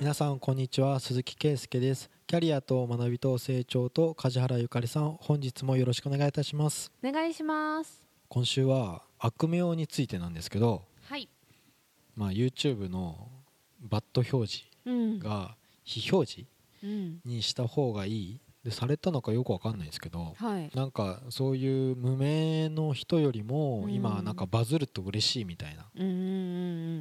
皆さんこんにちは。鈴木圭介です。キャリアと学びと成長と梶原ゆかりさん本日もよろしくお願いいたします。お願いします。今週は悪名についてなんですけど、はい。まあ、YouTube のバッド表示うん。が非表示うん。にした方がいい。でされたのかよくわかんないですけどはい。なんかそういう無名の人よりもうん。今なんかバズると嬉しいみたいな、うんうんうんう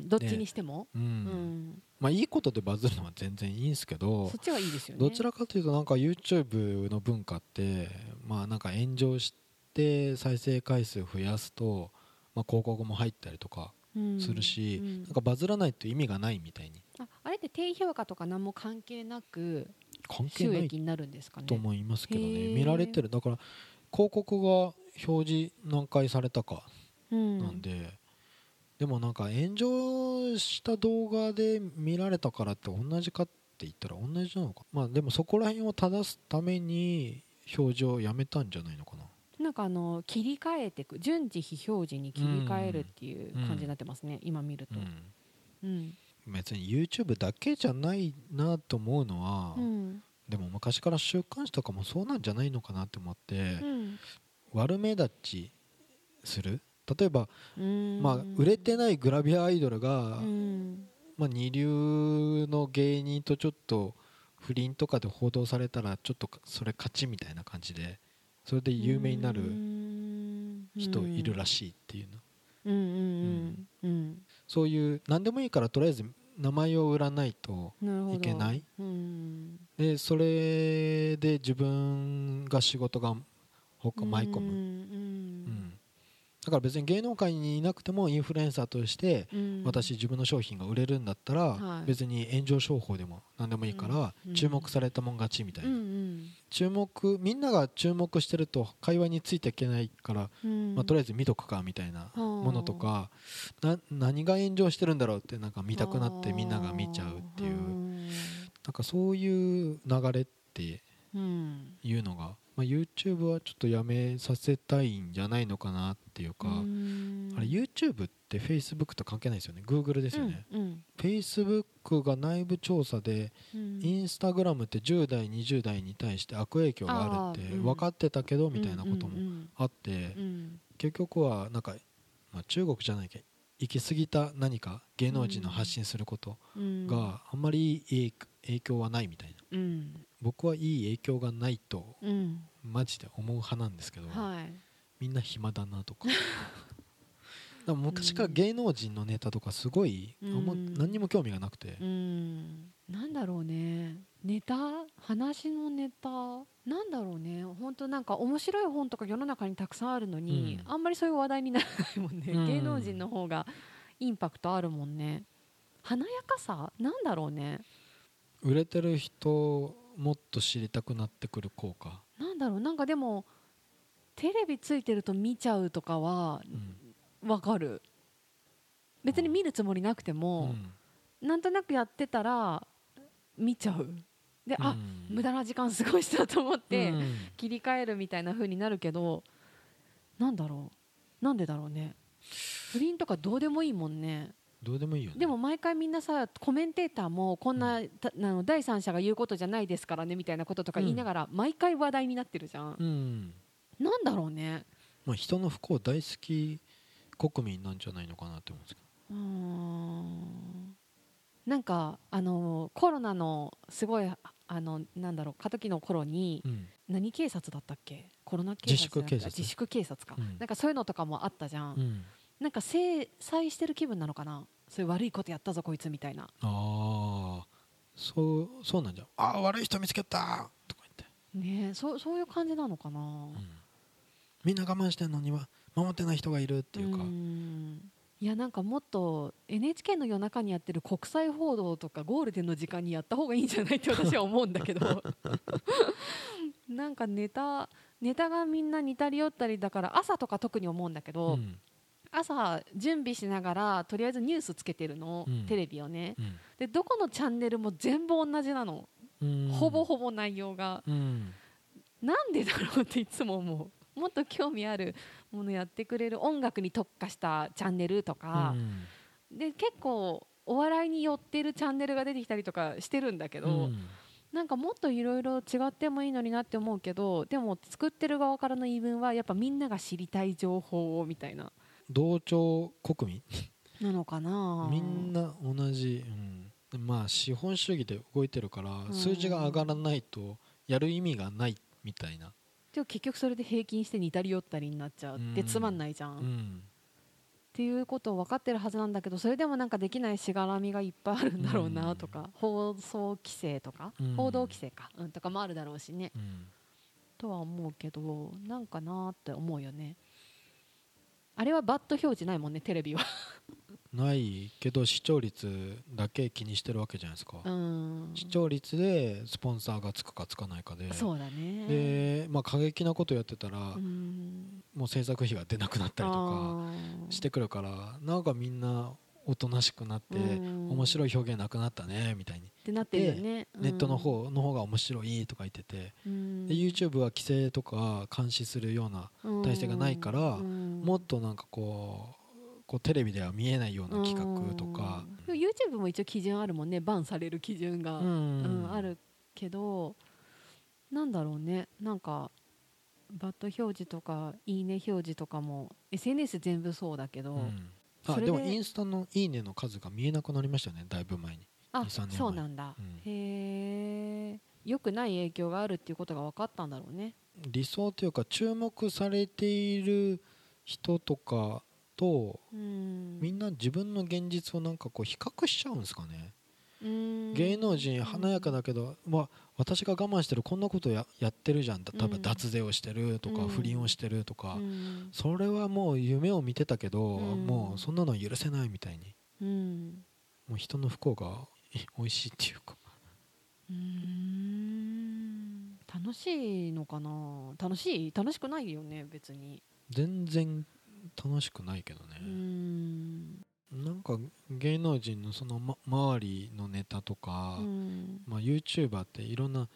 ん。どっちにしても、うん。うんまあいいことでバズるのは全然いいんですけどそっちはいいですよね。どちらかというとなんか YouTube の文化ってまあなんか炎上して再生回数増やすと、まあ、広告も入ったりとかうんするし、うんなんかバズらないと意味がないみたいに。ああれって低評価とか何も関係なく関係ないになるんですかね。と思いますけどね。見られてる。だから広告が表示何回されたかうんなん。で、でもなんか炎上した動画で見られたからって同じかって言ったら同じなのか。まあでもそこら辺を正すために表示をやめたんじゃないのかな。なんかあの切り替えていく順次非表示に切り替えるっていう感じになってますね、今見ると、うん。うん。別に YouTube だけじゃないなと思うのは、うん。でも昔から週刊誌とかもそうなんじゃないのかなって思って、うん。悪目立ちする例えば、うん。まあ、売れてないグラビアアイドルが、うん。まあ、二流の芸人とちょっと不倫とかで報道されたらちょっとそれ勝ちみたいな感じでそれで有名になる人いるらしいっていうの。そういう何でもいいからとりあえず名前を売らないといけない。うん。でそれで自分が仕事が他舞い込む、だから別に芸能界にいなくてもインフルエンサーとしてうん。私自分の商品が売れるんだったらはい。別に炎上商法でも何でもいいからうん。注目されたもん勝ちみたいな。ん注目みんなが注目してると会話についていけないからうん。まあとりあえず見とくかみたいなものとかな何が炎上してるんだろうってなんか見たくなってみんなが見ちゃうっていう。なんかそういう流れってうん。いうのが、まあ、YouTube はちょっとやめさせたいんじゃないのかなっていうか、うん。あれ YouTube って Facebook と関係ないですよね。Google ですよね、うん Facebook が内部調査で、うん。インスタグラムって10代20代に対して悪影響があるって分かってたけどみたいなこともうんあって、うん。結局はなんか、まあ、中国じゃないけど行き過ぎた何か芸能人の発信することうん。があんまり影響はないみたいな。うん僕はいい影響がないとうん。マジで思う派なんですけど、はい。みんな暇だなとか。でも昔から芸能人のネタとかすごい、あんまうん。何にも興味がなくて、うん。なんだろうね。ネタ？話のネタ？なんだろうね。本当なんか面白い本とか世の中にたくさんあるのに、うん。あんまりそういう話題にならないもんね、うん。芸能人の方がインパクトあるもんね。華やかさ？なんだろうね。売れてる人もっと知りたくなってくる効果、なんだろう。なんかでもテレビついてると見ちゃうとかはうん。わかる。別に見るつもりなくてうも、ん。なんとなくやってたら見ちゃう。で、あうん。無駄な時間過ごしたと思って、うん。切り替えるみたいな風になるけどなんだろう。なんでだろうね。不倫とかどうでもいいもんねどうでもいいよね。でも毎回みんなさコメンテーターもこんな、たあの第三者が言うことじゃないですからねみたいなこととか言いながら、毎回話題になってるじゃん、うん。なんだろうね。まあ、人の不幸大好き国民なんじゃないのかなって思うんですけうーん。なんかあのコロナのすごいあのなんだろう過渡期の頃に、ど、うん。何警察だったっけ？コロナ警察自粛警察。自粛警察か、うん。なんかそういうのとかもあったじゃん、うん、なんか制裁してる気分なのかな？そういう悪いことやったぞこいつみたいな。ああそうそうなんじゃああ悪い人見つけたとか言って、ねえそうそういう感じなのかな、うん。みんな我慢してんのには守ってない人がいるっていうか、ん。いやなんかもっと NHK の夜中にやってる国際報道とかゴールデンの時間にやった方がいいんじゃないって私は思うんだけど。なんかネタネタがみんな似たり寄ったりだから朝とか特に思うんだけど、うん朝準備しながらとりあえずニュースつけてるの、うん。テレビをね。うん。でどこのチャンネルも全部同じなの、うん。ほぼほぼ内容が。うん。なんでだろうっていつも思う。もっと興味あるものやってくれる音楽に特化したチャンネルとか、で結構お笑いに寄ってるチャンネルが出てきたりとかしてるんだけど、うん。なんかもっといろいろ違ってもいいのになって思うけどでも作ってる側からの言い分はやっぱみんなが知りたい情報をみたいな同調国民？なのかな？みんな同じ、うん、まあ資本主義で動いてるからん。数字が上がらないとやる意味がないみたいな、でも結局それで平均して似たり寄ったりになっちゃうってうん。つまんないじゃん、っうん、ていうことを分かってるはずなんだけどそれでもなんかできないしがらみがいっぱいあるんだろうなとか、放送規制とか、うん。報道規制か、うん、とかもあるだろうしね。うん。とは思うけどなんかなーって思うよねあれはバッド表示ないもんねテレビは。ないけど視聴率だけ気にしてるわけじゃないですか、うん。視聴率でスポンサーがつくかつかないかで。そうだね。で、まあ、過激なことやってたら、うん。もう制作費が出なくなったりとかしてくるからなんかみんなおとなしくなってうん。面白い表現なくなったねみたいにってなってるよね。ネットの方の方が面白いとか言ってて。うん。で YouTube は規制とか監視するような体制がないからうん。もっとなんかこうこうテレビでは見えないような企画とか。うん。YouTube も一応基準あるもんね。バンされる基準が、ううんんあるけどなんだろうね。なんかバッド表示とかいいね表示とかも SNS 全部そうだけど、うん。あででもインスタの「いいね」の数が見えなくなりましたよねだいぶ前にあ2 3年前。そうなんだ、うん。へえ良くない影響があるっていうことが分かったんだろうね。理想というか注目されている人とかとうん。みんな自分の現実をなんかこう比較しちゃうんですかね。うん。芸能人華やかだけど、まあ、私が我慢してるこんなことややってるじゃん。例えばうん脱税をしてるとか、うん。不倫をしてるとか、うん。それはもう夢を見てたけど、うん。もうそんなの許せないみたいに。うん。もう人の不幸がえ美味しいっていうか。うーん。楽しいのかな？楽しい楽しくないよね別に。全然楽しくないけどね。うー、ん。なんか芸能人のその、ま、周りのネタとか、うん。まあ、YouTuber っていろんな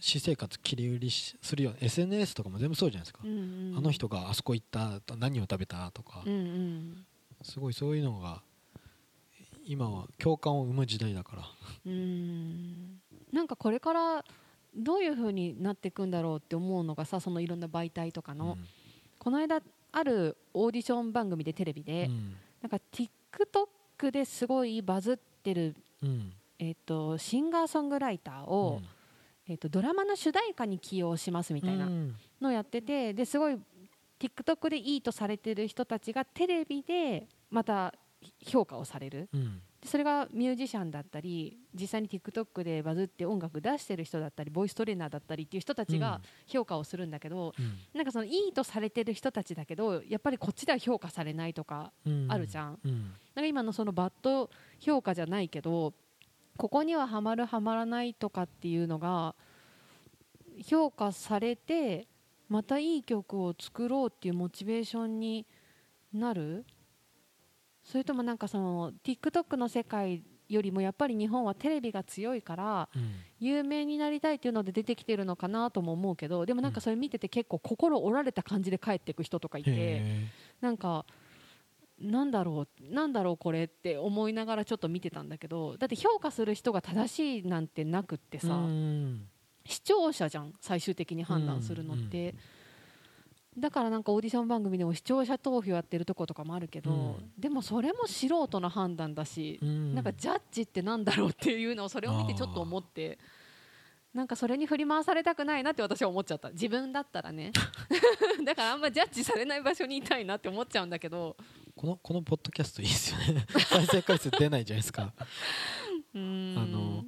私生活切り売りしするような SNS とかも全部そうじゃないですか、うんうん。あの人があそこ行った何を食べたとか、うんうん。すごいそういうのが今は共感を生む時代だから。うーん。なんかこれからどういう風になっていくんだろうって思うのがさそのいろんな媒体とかの、この間あるオーディション番組でテレビうで、ん。なんか TikTok ですごいバズってる、うん。えっとシンガーソングライターを、えっとドラマの主題歌に起用しますみたいなうん。のをやっててですごい TikTok でいいとされてる人たちがテレビでまた評価をされる。うん。でそれがミュージシャンだったり実際に TikTok でバズって音楽出してる人だったりボイストレーナーだったりっていう人たちが評価をするんだけど、うん。なんかそのいいとされてる人たちだけどやっぱりこっちでは評価されないとかうん。あるじゃん。うん。なんか今のそのバッド評価じゃないけどここにはハマるハマらないとかっていうのが評価されてまたいい曲を作ろうっていうモチベーションになるそれともなんかその TikTok の世界よりもやっぱり日本はテレビが強いからうん。有名になりたいっていうので出てきてるのかなとも思うけどでもなんかそれ見てて結構心折られた感じで帰っていく人とかいて。へなんかなんだろうなんだろうこれって思いながらちょっと見てたんだけどだって評価する人が正しいなんてなくってえさ、うん。視聴者じゃん最終的に判断するのって、だからなんかオーディション番組でも視聴者投票やってるとことかもあるけど、うん。でもそれも素人の判断だし、うん。なんかジャッジってなんだろうっていうのをそれを見てちょっと思ってなんかそれに振り回されたくないなって私は思っちゃった。自分だったらね。だからあんまジャッジされない場所にいたいなって思っちゃうんだけど。このこのポッドキャストいいですよね。再生回数出ないじゃないですか。うーん。あの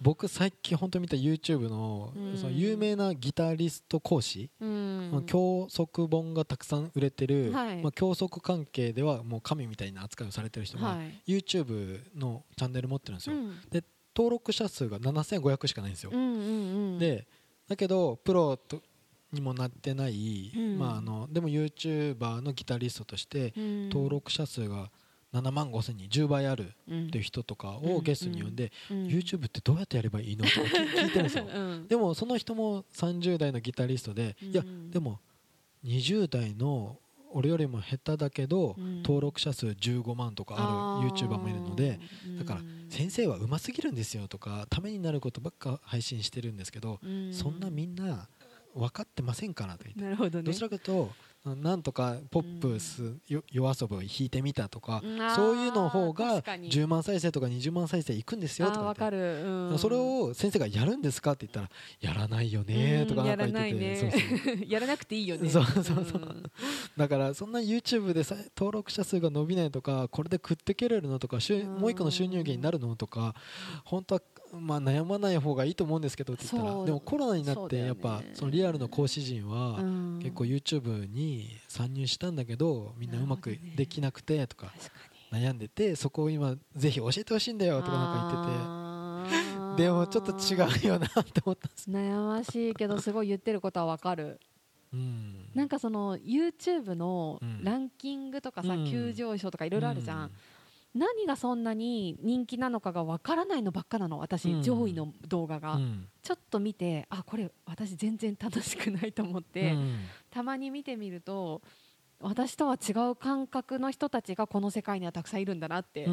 僕最近本当見た YouTube のうん。その有名なギタリスト講師、うん。まあ教則本がたくさん売れてる、はい。まあ、教則関係ではもう神みたいな扱いをされてる人が、はい。YouTube のチャンネル持ってるんですよ、うん。登録者数が7500しかないんですよ、うんうんうん。でだけどプロとにもなってない、うん。まあ、あのでも YouTuber のギタリストとしてうん。登録者数が7万5千人10倍あるうん。っていう人とかうんをゲストに呼んで、うん YouTube ってどうやってやればいいのとか聞聞いてるんですよ。うん。でもその人も30代のギタリストで、いやうん。でも20代の俺よりも下手だけど、うん。登録者数15万とかある YouTuber もいるのでだから先生はうますぎるんですよとかためになることばっか配信してるんですけど、生そんなみんな分かってませんからと言って、なるほどね。どちらかとなんとかポップス、よ夜遊びを弾いてみたとか、そういうの方が確かに。10万再生とか20万再生いくんですよとかかる、うん。それを先生がやるんですかって言ったらやらないよねとかなんか言ってて、うんやらないね。やらなくていいよね。そうそう。そうん。だからそんな YouTube でさ登録者数が伸びないとかこれで食ってけれるのとかもう一個の収入源になるのとか本当はまあ悩まない方がいいと思うんですけどって言ったらでもコロナになってやっぱそのリアルの講師陣はうん。結構 YouTube に参入したんだけどみんなうまくできなくてとか悩んでてそこを今ぜひ教えてほしいんだよとかなんか言ってて。でもちょっと違うよなって思ったんです悩ましいけどすごい言ってることはわかる。うん。なんかその YouTube のうん。ランキングとかさ、うん。急上昇とかいろいろあるじゃん、う何がそんなに人気なのかがわからないのばっかなの私、うん。上位の動画が、うん。ちょっと見てあこれ私全然楽しくないと思って、うん。たまに見てみると私とは違う感覚の人たちがこの世界にはたくさんいるんだなって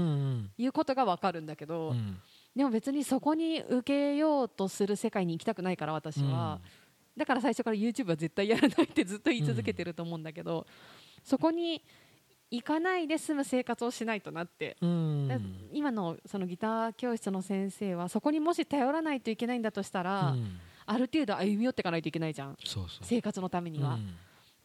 いうことがわかるんだけど、うん。でも別にそこに受けようとする世界に行きたくないから私は、だから最初から YouTube は絶対やらないってずっと言い続けてると思うんだけど、そこに行かないで済む生活をしないとなって、今のそのギター教室の先生はそこにもし頼らないといけないんだとしたら、うん。ある程度歩み寄っていかないといけないじゃん。生活のためには、うん。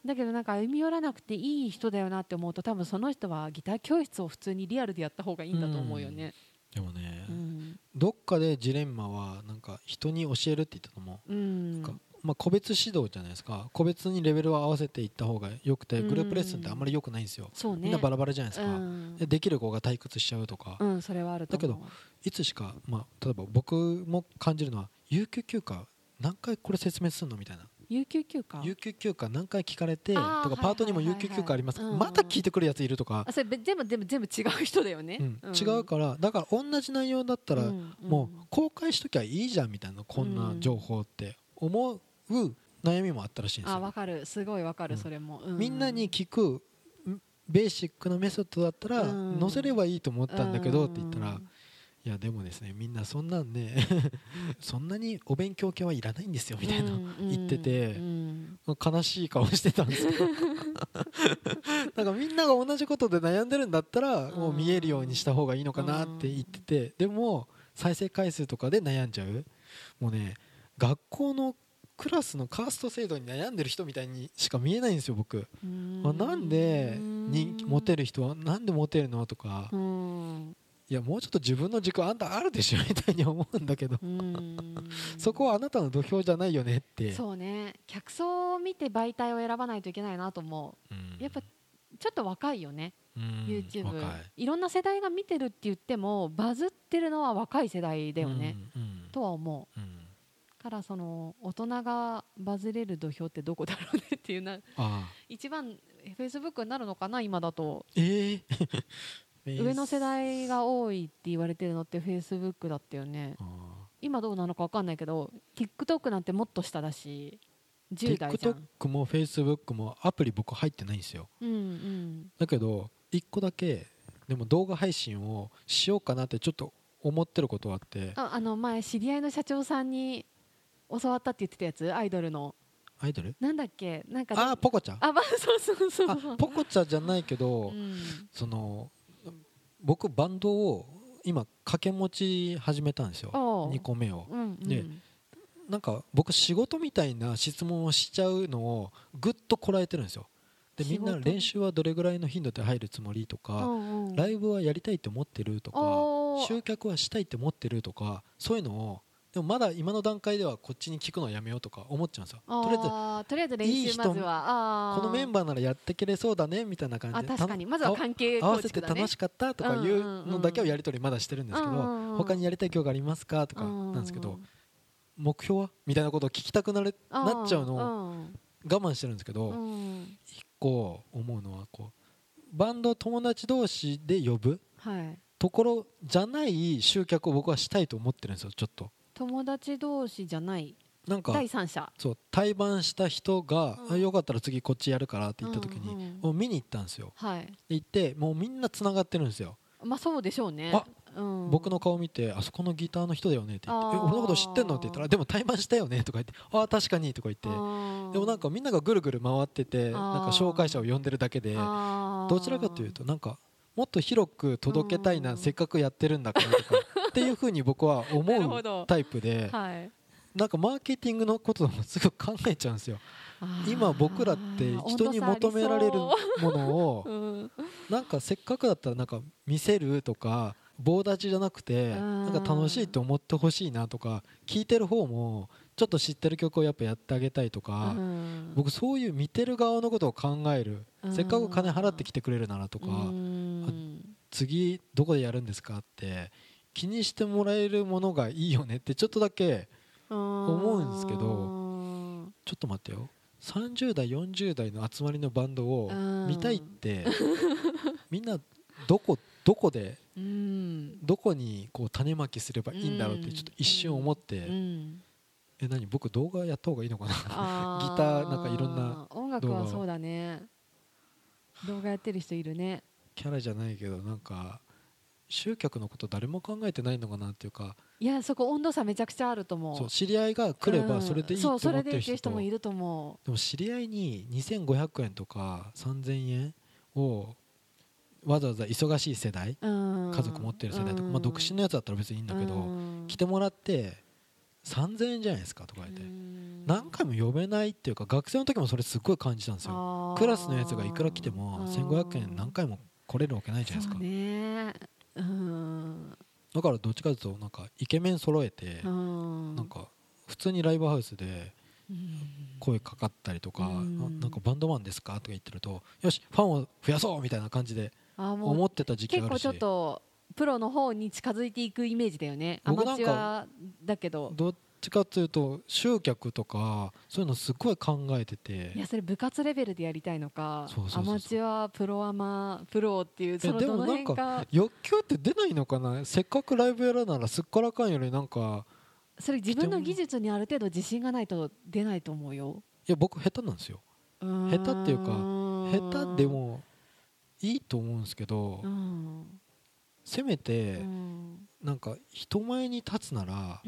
だけどなんか歩み寄らなくていい人だよなって思うと多分その人はギター教室を普通にリアルでやった方がいいんだと思うよね。でもね、うん。どっかでジレンマはなんか人に教えるって言ったのも、う。んまあ、個別指導じゃないですか。個別にレベルを合わせていった方がよくてうん。グループレッスンってあんまり良くないんですよ、ね。みんなバラバラじゃないですか、うん。でできる子が退屈しちゃうとか、うん、それはあると思う。だいつしか、まあ、例えば僕も感じるのは有給休暇何回これ説明するのみたいな。有給休暇？有給休暇何回聞かれてとかパートにも有給休暇あります。うんうんまた聞いてくるやついるとか。あ、それべ全部全部全部違う人だよね、うん。違うからだから同じ内容だったらうん。もう公開しときゃいいじゃんみたいなこんな情報って思う悩みもあったらしいんですよ。あわかる。すごいわかる、うん。それも、うみんなに聞くんベーシックなメソッドだったらうん。載せればいいと思ったんだけどって言ったらうんいやでもですねみんなそんなんね そんなにお勉強系はいらないんですよみたいなうん言っててうん。悲しい顔してたんですけど なんかみんなが同じことで悩んでるんだったらもう見えるようにした方がいいのかなって言っててでも再生回数とかで悩んじゃう。もうね学校のクラスのカースト制度に悩んでる人みたいにしか見えないんですよ僕、あ、なんで人気モテる人はなんでモテるのとか。うん。いやもうちょっと自分の軸あんたあるでしょみたいに思うんだけど。うん。そこはあなたの土俵じゃないよねって。そうね。客層を見て媒体を選ばないといけないなと思う。やっぱちょっと若いよね、うん YouTube 若い。いろんな世代が見てるって言ってもバズってるのは若い世代だよね、とは思う。うんからその大人がバズれる土俵ってどこだろうねっていうな一番フェイスブックになるのかな今だと。ええ 上の世代が多いって言われてるのってフェイスブックだったよね。あ今どうなのか分かんないけど TikTok なんてもっと下だし10代じゃん。TikTok も Facebook もアプリ僕入ってないんですよ。うんうん。だけど1個だけでも動画配信をしようかなってちょっと思ってることがあって。ああの前知り合いの社長さんに教わったって言ってたやつ？アイドルの。アイドル？なんだっけ？なんかああポコチャあま あそうそうそう。あポコチャじゃないけど、うん。その僕バンドを今掛け持ち始めたんですよ。おう。2個目を。うんうん。でなんか僕仕事みたいな質問をしちゃうのをぐっとこらえてるんですよ。でみんな練習はどれぐらいの頻度で入るつもりとか、うんうん。ライブはやりたいって思ってるとか集客はしたいって思ってるとかそういうのをでもまだ今の段階ではこっちに聞くのはやめようとか思っちゃうんですよ。あとりあえず練いい人習まずは。このメンバーならやってけれそうだねみたいな感じであ確かに。まずはた関係合わせて楽しかったとかいうのだけをやり取りまだしてるんですけどうんうんうん。他にやりたい曲ありますかとかなんですけど目標はみたいなことを聞きたくなるなっちゃうのをを我慢してるんですけどうん。一個思うのはこうバンドを友達同士で呼ぶはい。ところじゃない集客を僕はしたいと思ってるんですよちょっと友達同士じゃないなんか第三者。そう対バンした人が、うん。あよかったら次こっちやるからって言った時に、うんうんもう見に行ったんですよ。はい。で行ってもうみんなつながってるんですよ、まあそうでしょうね。あうん、僕の顔見てあそこのギターの人だよねって言って「えあー。俺のこと知ってんの?」って言ったら「でも対バンしたよね」とか言って「ああ確かに」とか言って。でもなんかみんながぐるぐる回っててなんか紹介者を呼んでるだけでどちらかというとなんかもっと広く届けたいなうん。せっかくやってるんだからとかっていうふうに僕は思う タイプではい。なんかマーケティングのこともすぐ考えちゃうんですよ。今僕らって人に求められるものをう。ん。なんかせっかくだったらなんか見せるとか棒立ちじゃなくてうんなんか楽しいって思ってほしいなとか聞いてる方もちょっと知ってる曲をやっぱやってあげたいとかうん。僕そういう見てる側のことを考える。うん。せっかく金払ってきてくれるならとかうん。次どこでやるんですかって気にしてもらえるものがいいよねってちょっとだけ思うんですけどちょっと待ってよ。30代40代の集まりのバンドをうん。見たいって みんなどこどこでうん。どこにこう種まきすればいいんだろうってうん。ちょっと一瞬思ってうん。え何僕動画やった方がいいのかな？ギターなんかいろんな音楽はそうだね。動画やってる人いるね。キャラじゃないけどなんか集客のこと誰も考えてないのかなっていうかいやそこ温度差めちゃくちゃあると思う。そう知り合いが来ればそれでいいって思ってる人もいると思でも知り合いに2500円とか3000円をわざわざ忙しい世代家族持ってる世代とか、うん。まあ、独身のやつだったら別にいいんだけど、うん。来てもらって3000円じゃないですかとか言って、うん。何回も呼べないっていうか学生の時もそれすっごい感じたんですよ。クラスのやつがいくら来てもうん。1500円何回も来れるわけないじゃないですか。そうん。だからどっちかというとなんかイケメン揃えてうん。なんか普通にライブハウスでうん。声かかったりとか、うん。ななんかバンドマンですか？とか言ってるとよしファンを増やそうみたいな感じで思ってた時期があるし。結構ちょっとプロの方に近づいていくイメージだよね。アマチュアだけど。どっちかというと集客とかそういうのすごい考えてて。いやそれ部活レベルでやりたいのか。そうそうそうそう。アマチュアプロアマプロっていうそのでもどの辺なんか。欲求って出ないのかな？せっかくライブやるならすっからかんよりなんかそれ自分の技術にある程度自信がないと出ないと思うよ。いや僕下手なんですよ。下手っていうか下手でもいいと思うんですけどうんせめてうん。なんか人前に立つなら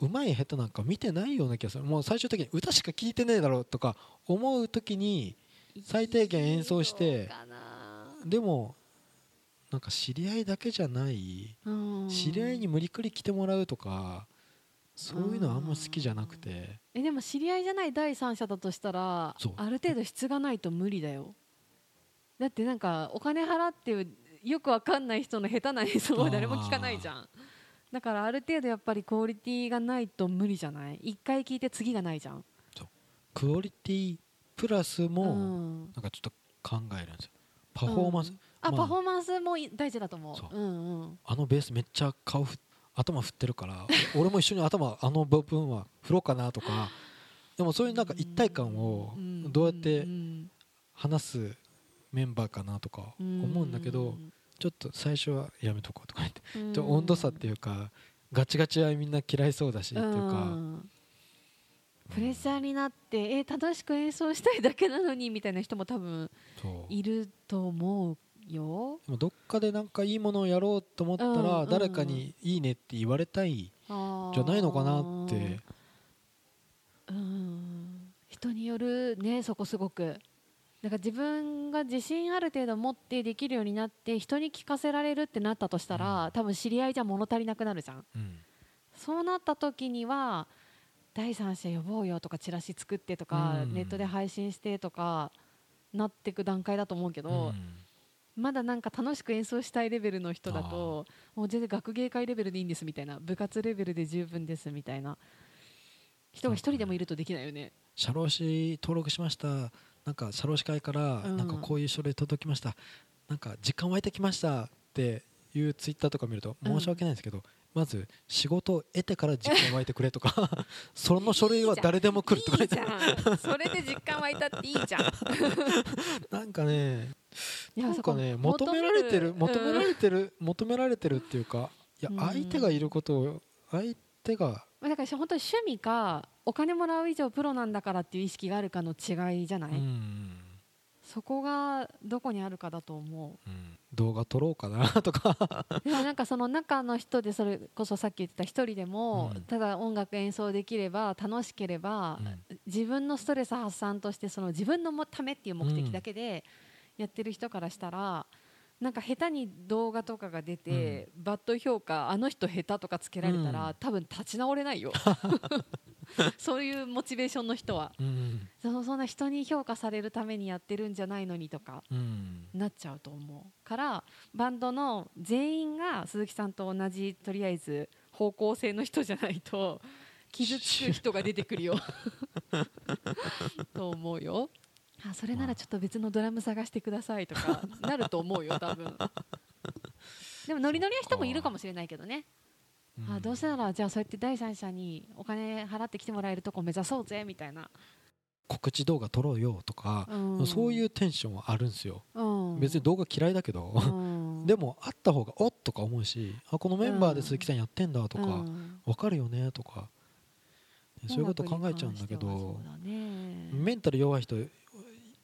うまい下手なんか見てないような気がする。もう最終的に歌しか聴いてねえだろうとか思う時に最低限演奏してでもなんか知り合いだけじゃないうん。知り合いに無理くり来てもらうとかそういうのあんま好きじゃなくて。えでも知り合いじゃない第三者だとしたらある程度質がないと無理だよ。だってなんかお金払ってよくわかんない人の下手な演奏は誰も聞かないじゃん。だからある程度やっぱりクオリティがないと無理じゃない？一回聞いて次がないじゃん。クオリティプラスもうん。なんかちょっと考えるんですよ。パフォーマンス、うん。あ、まあ。パフォーマンスも大事だと思う。そう。うんうん。あのベースめっちゃ顔ふ頭振ってるから 俺も一緒に頭あの部分は振ろうかなとかでもそういうなんか一体感をどうやってうん話すメンバーかなとか思うんだけどちょっと最初はやめとこうとか言って温度差っていうかガチガチはみんな嫌いそうだしっていううかん。プレッシャーになってえ楽しく演奏したいだけなのにみたいな人も多分いると思うよ。でもどっかでなんかいいものをやろうと思ったら誰かに「いいね」って言われたいじじゃないのかなって。うん。人によるねそこすごくだから自分が自信ある程度持ってできるようになって人に聞かせられるってなったとしたら、多分知り合いじゃ物足りなくなるじゃん。うん。そうなった時には第三者呼ぼうよとかチラシ作ってとか、うん。ネットで配信してとかなっていく段階だと思うけど、まだなんか楽しく演奏したいレベルの人だともう全然学芸会レベルでいいんですみたいな部活レベルで十分ですみたいな人が一人でもいるとできないよね。社労士登録しましたなんか社労士会からうん。なんかこういう書類届きました、なんか実感湧いてきましたっていうツイッターとか見るとうん。申し訳ないんですけど、まず仕事を得てから実感湧いてくれとか その書類は誰でも来るとか言って。それで実感湧いたっていいじゃん。なんかねなんかね求められてる求められてる求められてるっていうかいやうん。相手がいることを相手がまあだから本当に趣味かお金もらう以上プロなんだからっていう意識があるかの違いじゃない、うん。そこがどこにあるかだと思う。ん。動画撮ろうかなとか。う でもなんかその中の人でそれこそさっき言ってた一人でも、うん。ただ音楽演奏できれば楽しければ、うん。自分のストレス発散としてその自分のもためっていう目的だけでやってる人からしたら、なんか下手に動画とかが出て、バッド評価あの人下手とかつけられたら、うん。多分立ち直れないよ。そういうモチベーションの人は。うん。そのそんな人に評価されるためにやってるんじゃないのにとかうん。なっちゃうと思うからバンドの全員が鈴木さんと同じとりあえず方向性の人じゃないと傷つく人が出てくるよ。と思うよあそれならちょっと別のドラム探してくださいとか なると思うよ多分。でもノリノリな人もいるかもしれないけどね。あどうせならじゃあそうやって第三者にお金払って来てもらえるとこ目指そうぜみたいな、告知動画撮ろうよとか、うん、そういうテンションはあるんですよ、うん、別に動画嫌いだけど、うん。でもあった方がおっとか思うしあこのメンバーで鈴木さんやってんだとか、うん。わかるよねとか。そういうこと考えちゃうんだけど。メンタル弱い人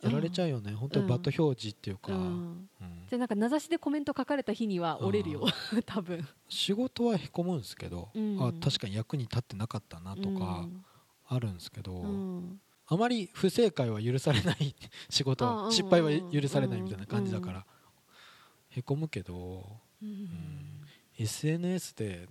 やられちゃうよね、本当にバッド表示っていうか、じゃあなんか名指しでコメント書かれた日には折れるよ。多分。仕事はへこむんですけど、うん。あ確かに役に立ってなかったなとかうん。あるんですけど、うん。あまり不正解は許されない仕事失敗は許されないみたいな感じだから、へこむけど、うん、SNS で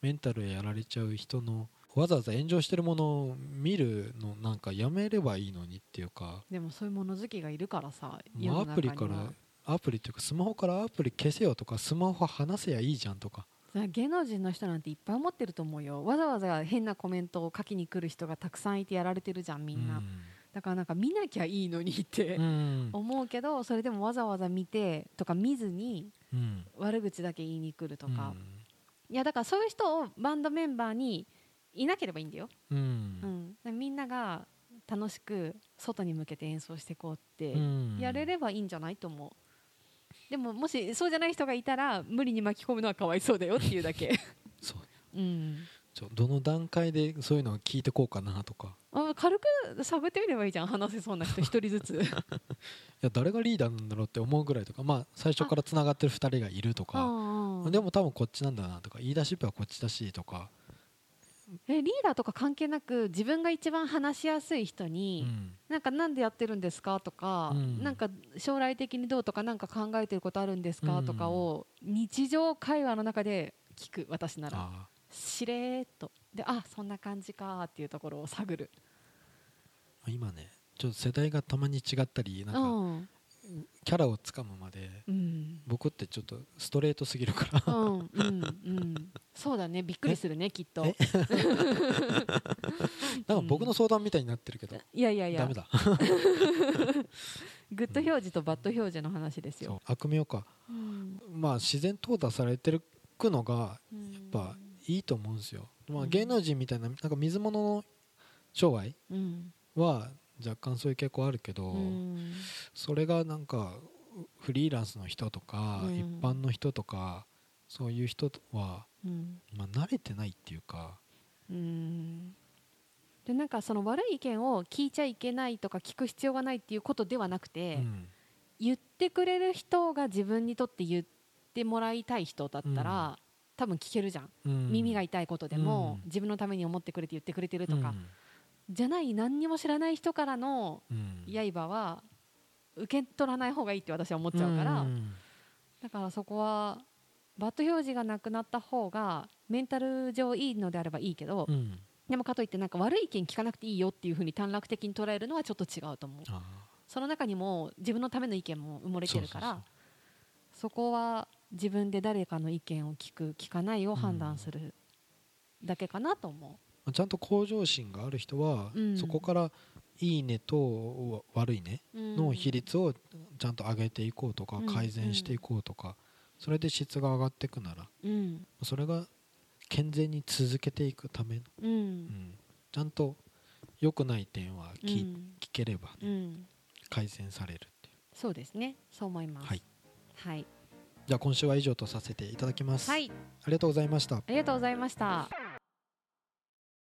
メンタルやられちゃう人のわざわざ炎上してるものを見るのなんかやめればいいのにっていうかでもそういう物好きがいるからさアプリからアプリっていうかスマホからアプリ消せよとかスマホ離せやいいじゃんとか。芸能人の人なんていっぱい思ってると思うよ。わざわざ変なコメントを書きに来る人がたくさんいてやられてるじゃんみんな、だからなんか見なきゃいいのにってうんうん。思うけどそれでもわざわざ見てとか見ずにうん。悪口だけ言いに来るとか、うん。いやだからそういう人をバンドメンバーにいなければいいんだよ、ううん。ん、でみんなが楽しく外に向けて演奏していこうってうん。やれればいいんじゃないと思う。でももしそうじゃない人がいたら無理に巻き込むのはかわいそうだよっていうだけ、そう。うん、ちょどの段階でそういうのを聞いてこうかなとか。あ軽く喋ってみればいいじゃん。話せそうな人一人ずつ。いや誰がリーダーなんだろうって思うぐらいとか。まあ最初からつながってる2人がいるとか。うんうん。でも多分こっちなんだなとか。言い出しっぺはこっちだしとか、えリーダーとか関係なく自分が一番話しやすい人うに、ん。なんかなんでやってるんですかとか、うん。なんか将来的にどうとかなんか考えてることあるんですか、うん。とかを日常会話の中で聞く私なら。あしれーっと。であそんな感じかっていうところを探る。ー今ねちょっと世代がたまに違ったりなんかうんキャラをつかむまでうん。僕ってちょっとストレートすぎるから。うんうんうん。そうだね。びっくりするねきっと。え なんか僕の相談みたいになってるけど、いやいやいや。ダメだ。グッド表示とバッド表示の話ですよ、悪名か。うん。まあ自然淘汰されてるくのがうん。やっぱいいと思うんですよ、まあ、うん。芸能人みたいななんか水物の商売うん。は若干そういう傾向あるけど、うん。それがなんかフリーランスの人とか、うん。一般の人とかそういう人は、うん。まあ、慣れてないっていうか、うん。でなんかその悪い意見を聞いちゃいけないとか聞く必要がないっていうことではなくて、うん。言ってくれる人が自分にとって言ってもらいたい人だったら、多分聞けるじゃん、うん。耳が痛いことでも、うん。自分のために思ってくれて言ってくれてるとか、うんじゃない何にも知らない人からのうん。刃は受け取らない方がいいって私は思っちゃうから、ん。だからそこはバッド表示がなくなった方がメンタル上いいのであればいいけど、うん。でもかといってなんか悪い意見聞かなくていいよっていうふうに短絡的に捉えるのはちょっと違うと思う。あその中にも自分のための意見も埋もれてるからそこは自分で誰かの意見を聞く聞かないを判断するだけかなと思そうちゃんと向上心がある人は、うん。そこからいいねと悪いねの比率をちゃんと上げていこうとか、うん。改善していこうとか、それで質が上がっていくならうん。それが健全に続けていくための、ううん。んちゃんと良くない点はう聞,、ん。聞ければ、うん。改善されるっていう。そうですね。そう思います。はい。はい、じゃあ今週は以上とさせていただきます、はい、ありがとうございました。ありがとうございました